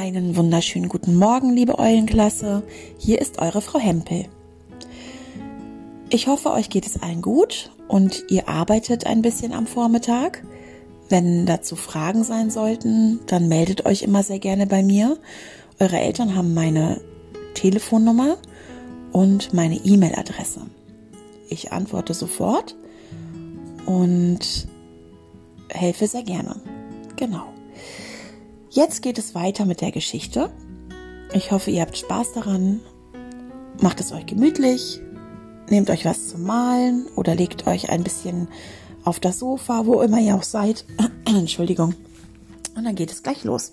Einen wunderschönen guten Morgen, liebe Eulenklasse. Hier ist eure Frau Hempel. Ich hoffe, euch geht es allen gut und ihr arbeitet ein bisschen am Vormittag. Wenn dazu Fragen sein sollten, dann meldet euch immer sehr gerne bei mir. Eure Eltern haben meine Telefonnummer und meine E-Mail-Adresse. Ich antworte sofort und helfe sehr gerne. Genau. Jetzt geht es weiter mit der Geschichte. Ich hoffe, ihr habt Spaß daran. Macht es euch gemütlich. Nehmt euch was zum Malen oder legt euch ein bisschen auf das Sofa, wo immer ihr auch seid. Entschuldigung. Und dann geht es gleich los.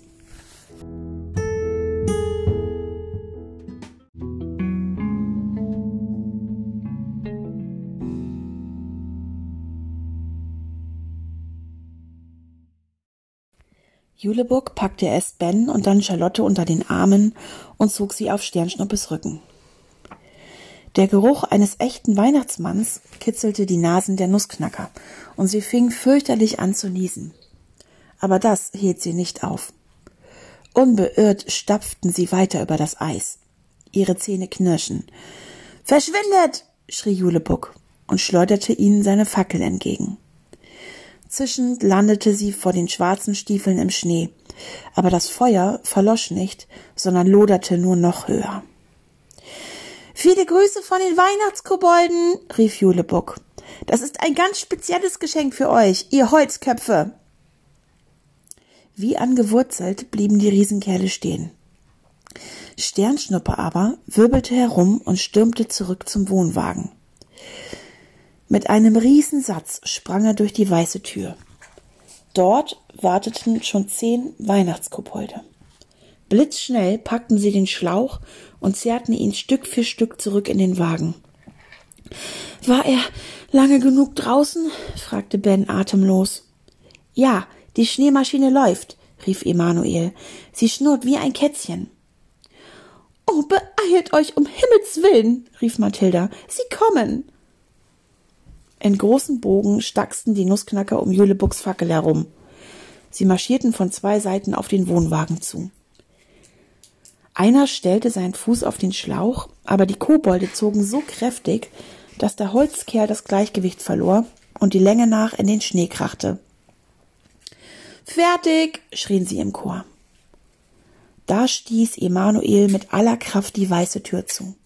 Juleburg packte erst Ben und dann Charlotte unter den Armen und zog sie auf Sternschnuppes Rücken. Der Geruch eines echten Weihnachtsmanns kitzelte die Nasen der Nussknacker, und sie fing fürchterlich an zu niesen. Aber das hielt sie nicht auf. Unbeirrt stapften sie weiter über das Eis. Ihre Zähne knirschen. Verschwindet! schrie Julebuck und schleuderte ihnen seine Fackel entgegen. Zischend landete sie vor den schwarzen Stiefeln im Schnee, aber das Feuer verlosch nicht, sondern loderte nur noch höher. Viele Grüße von den Weihnachtskobolden, rief Julebuck. Das ist ein ganz spezielles Geschenk für euch, ihr Holzköpfe. Wie angewurzelt blieben die Riesenkerle stehen. Sternschnuppe aber wirbelte herum und stürmte zurück zum Wohnwagen. Mit einem Riesensatz sprang er durch die weiße Tür. Dort warteten schon zehn Weihnachtskobolde. Blitzschnell packten sie den Schlauch und zerrten ihn Stück für Stück zurück in den Wagen. War er lange genug draußen? fragte Ben atemlos. Ja, die Schneemaschine läuft, rief Emanuel. Sie schnurrt wie ein Kätzchen. Oh, beeilt euch um Himmels willen, rief Mathilda. Sie kommen. In großem Bogen stachsten die Nussknacker um Jülebucks Fackel herum. Sie marschierten von zwei Seiten auf den Wohnwagen zu. Einer stellte seinen Fuß auf den Schlauch, aber die Kobolde zogen so kräftig, dass der Holzkerl das Gleichgewicht verlor und die Länge nach in den Schnee krachte. Fertig, schrien sie im Chor. Da stieß Emanuel mit aller Kraft die weiße Tür zu.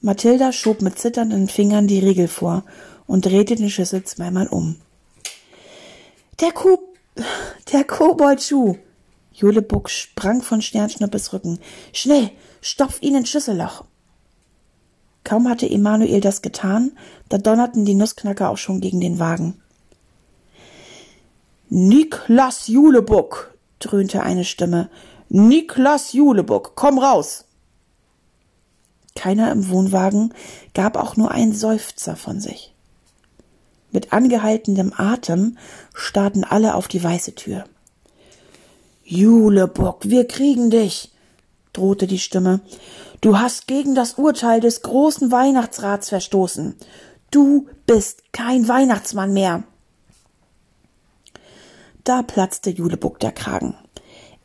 Mathilda schob mit zitternden Fingern die Riegel vor und drehte die Schüssel zweimal um. Der Kuh, der Koboldschuh! Julebuck sprang von Sternschnuppes Rücken. Schnell, stopf ihn ins Schüsselloch! Kaum hatte Emanuel das getan, da donnerten die Nussknacker auch schon gegen den Wagen. Niklas Julebuck, dröhnte eine Stimme. Niklas Julebuck, komm raus! Keiner im Wohnwagen gab auch nur einen Seufzer von sich. Mit angehaltenem Atem starrten alle auf die weiße Tür. Julebuck, wir kriegen dich, drohte die Stimme. Du hast gegen das Urteil des großen Weihnachtsrats verstoßen. Du bist kein Weihnachtsmann mehr. Da platzte Julebuck der Kragen.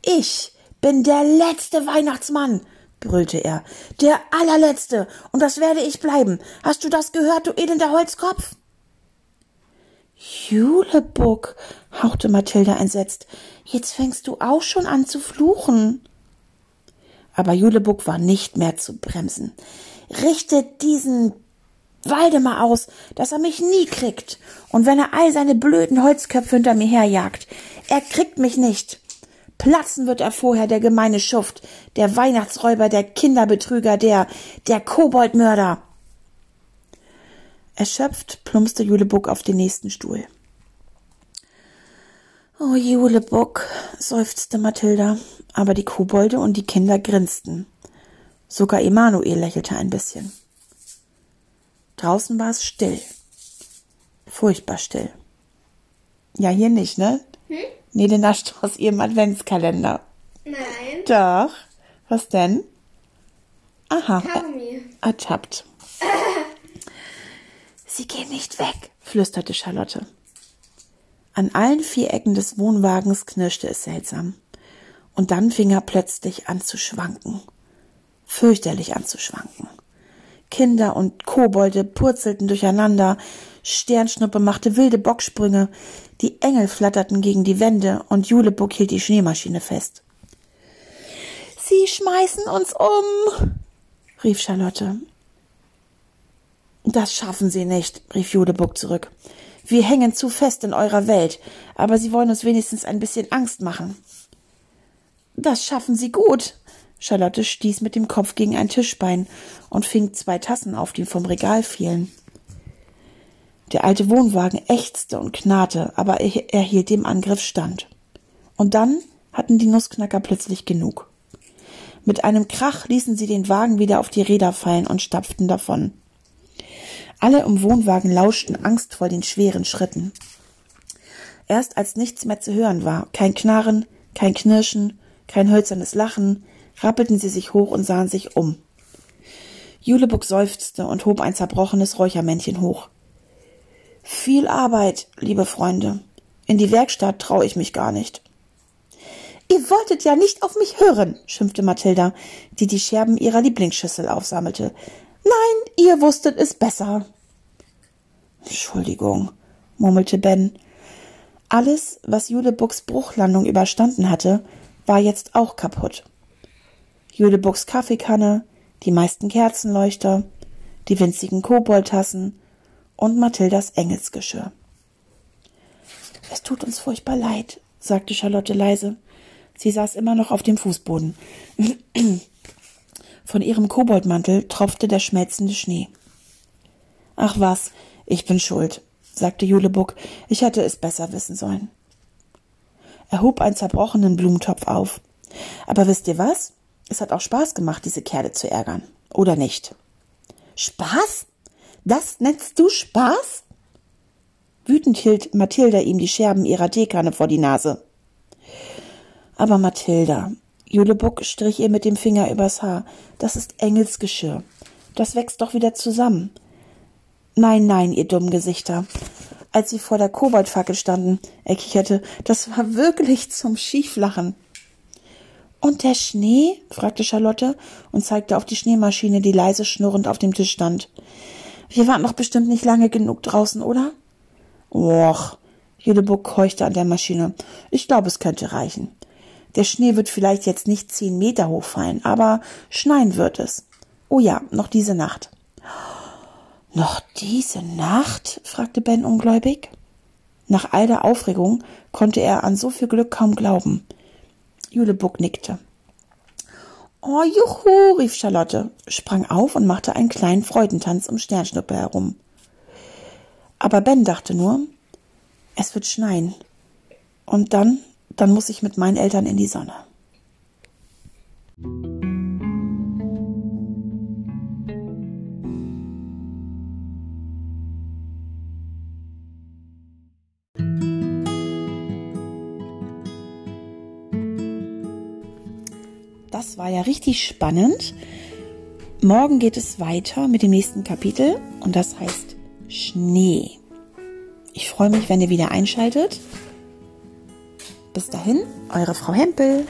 Ich bin der letzte Weihnachtsmann, brüllte er. Der allerletzte. Und das werde ich bleiben. Hast du das gehört, du elender Holzkopf? Julebuck, hauchte Mathilda entsetzt. Jetzt fängst du auch schon an zu fluchen. Aber Julebuck war nicht mehr zu bremsen. Richtet diesen Waldemar aus, dass er mich nie kriegt. Und wenn er all seine blöden Holzköpfe hinter mir herjagt, er kriegt mich nicht. Platzen wird er vorher, der gemeine Schuft, der Weihnachtsräuber, der Kinderbetrüger, der, der Koboldmörder. Erschöpft plumpste Julebuck auf den nächsten Stuhl. Oh, Julebuck, seufzte Mathilda, aber die Kobolde und die Kinder grinsten. Sogar Emanuel lächelte ein bisschen. Draußen war es still. Furchtbar still. Ja, hier nicht, ne? Hm? Nele nascht aus ihrem Adventskalender. Nein. Doch. Was denn? Aha. Kaugummi. Ertappt. Sie gehen nicht weg, flüsterte Charlotte. An allen vier Ecken des Wohnwagens knirschte es seltsam. Und dann fing er plötzlich an zu schwanken. Fürchterlich an zu schwanken. Kinder und Kobolde purzelten durcheinander, Sternschnuppe machte wilde Bocksprünge, die Engel flatterten gegen die Wände und Julebuck hielt die Schneemaschine fest. Sie schmeißen uns um, rief Charlotte. Das schaffen Sie nicht, rief Julebuck zurück. Wir hängen zu fest in eurer Welt, aber Sie wollen uns wenigstens ein bisschen Angst machen. Das schaffen Sie gut. Charlotte stieß mit dem Kopf gegen ein Tischbein und fing zwei Tassen auf, die vom Regal fielen. Der alte Wohnwagen ächzte und knarrte, aber er hielt dem Angriff stand. Und dann hatten die Nussknacker plötzlich genug. Mit einem Krach ließen sie den Wagen wieder auf die Räder fallen und stapften davon. Alle im Wohnwagen lauschten angstvoll den schweren Schritten. Erst als nichts mehr zu hören war, kein Knarren, kein Knirschen, kein hölzernes Lachen, rappelten sie sich hoch und sahen sich um. Julebuck seufzte und hob ein zerbrochenes Räuchermännchen hoch. Viel Arbeit, liebe Freunde. In die Werkstatt traue ich mich gar nicht. Ihr wolltet ja nicht auf mich hören, schimpfte Mathilda, die die Scherben ihrer Lieblingsschüssel aufsammelte. Nein, ihr wusstet es besser. Entschuldigung, murmelte Ben. Alles, was Julebucks Bruchlandung überstanden hatte, war jetzt auch kaputt. Julebucks Kaffeekanne, die meisten Kerzenleuchter, die winzigen Koboldtassen und Mathildas Engelsgeschirr. Es tut uns furchtbar leid, sagte Charlotte leise. Sie saß immer noch auf dem Fußboden. Von ihrem Koboldmantel tropfte der schmelzende Schnee. Ach was, ich bin schuld, sagte Julebuck. Ich hätte es besser wissen sollen. Er hob einen zerbrochenen Blumentopf auf. Aber wisst ihr was? Es hat auch Spaß gemacht, diese Kerle zu ärgern. Oder nicht? Spaß? Das nennst du Spaß? Wütend hielt Mathilda ihm die Scherben ihrer Teekanne vor die Nase. Aber Mathilda, Julebuck strich ihr mit dem Finger übers Haar, das ist Engelsgeschirr. Das wächst doch wieder zusammen. Nein, nein, ihr dummen Gesichter. Als sie vor der Koboldfackel standen, er kicherte, das war wirklich zum Schieflachen. Und der Schnee? fragte Charlotte und zeigte auf die Schneemaschine, die leise schnurrend auf dem Tisch stand. Wir waren doch bestimmt nicht lange genug draußen, oder? Och, Julebuck keuchte an der Maschine. Ich glaube, es könnte reichen. Der Schnee wird vielleicht jetzt nicht zehn Meter hoch fallen, aber schneien wird es. Oh ja, noch diese Nacht. Noch diese Nacht? fragte Ben ungläubig. Nach all der Aufregung konnte er an so viel Glück kaum glauben. Julebuck nickte. Oh, juhu, rief Charlotte, sprang auf und machte einen kleinen Freudentanz um Sternschnuppe herum. Aber Ben dachte nur, es wird schneien. Und dann, dann muss ich mit meinen Eltern in die Sonne. War ja richtig spannend. Morgen geht es weiter mit dem nächsten Kapitel und das heißt Schnee. Ich freue mich, wenn ihr wieder einschaltet. Bis dahin, eure Frau Hempel.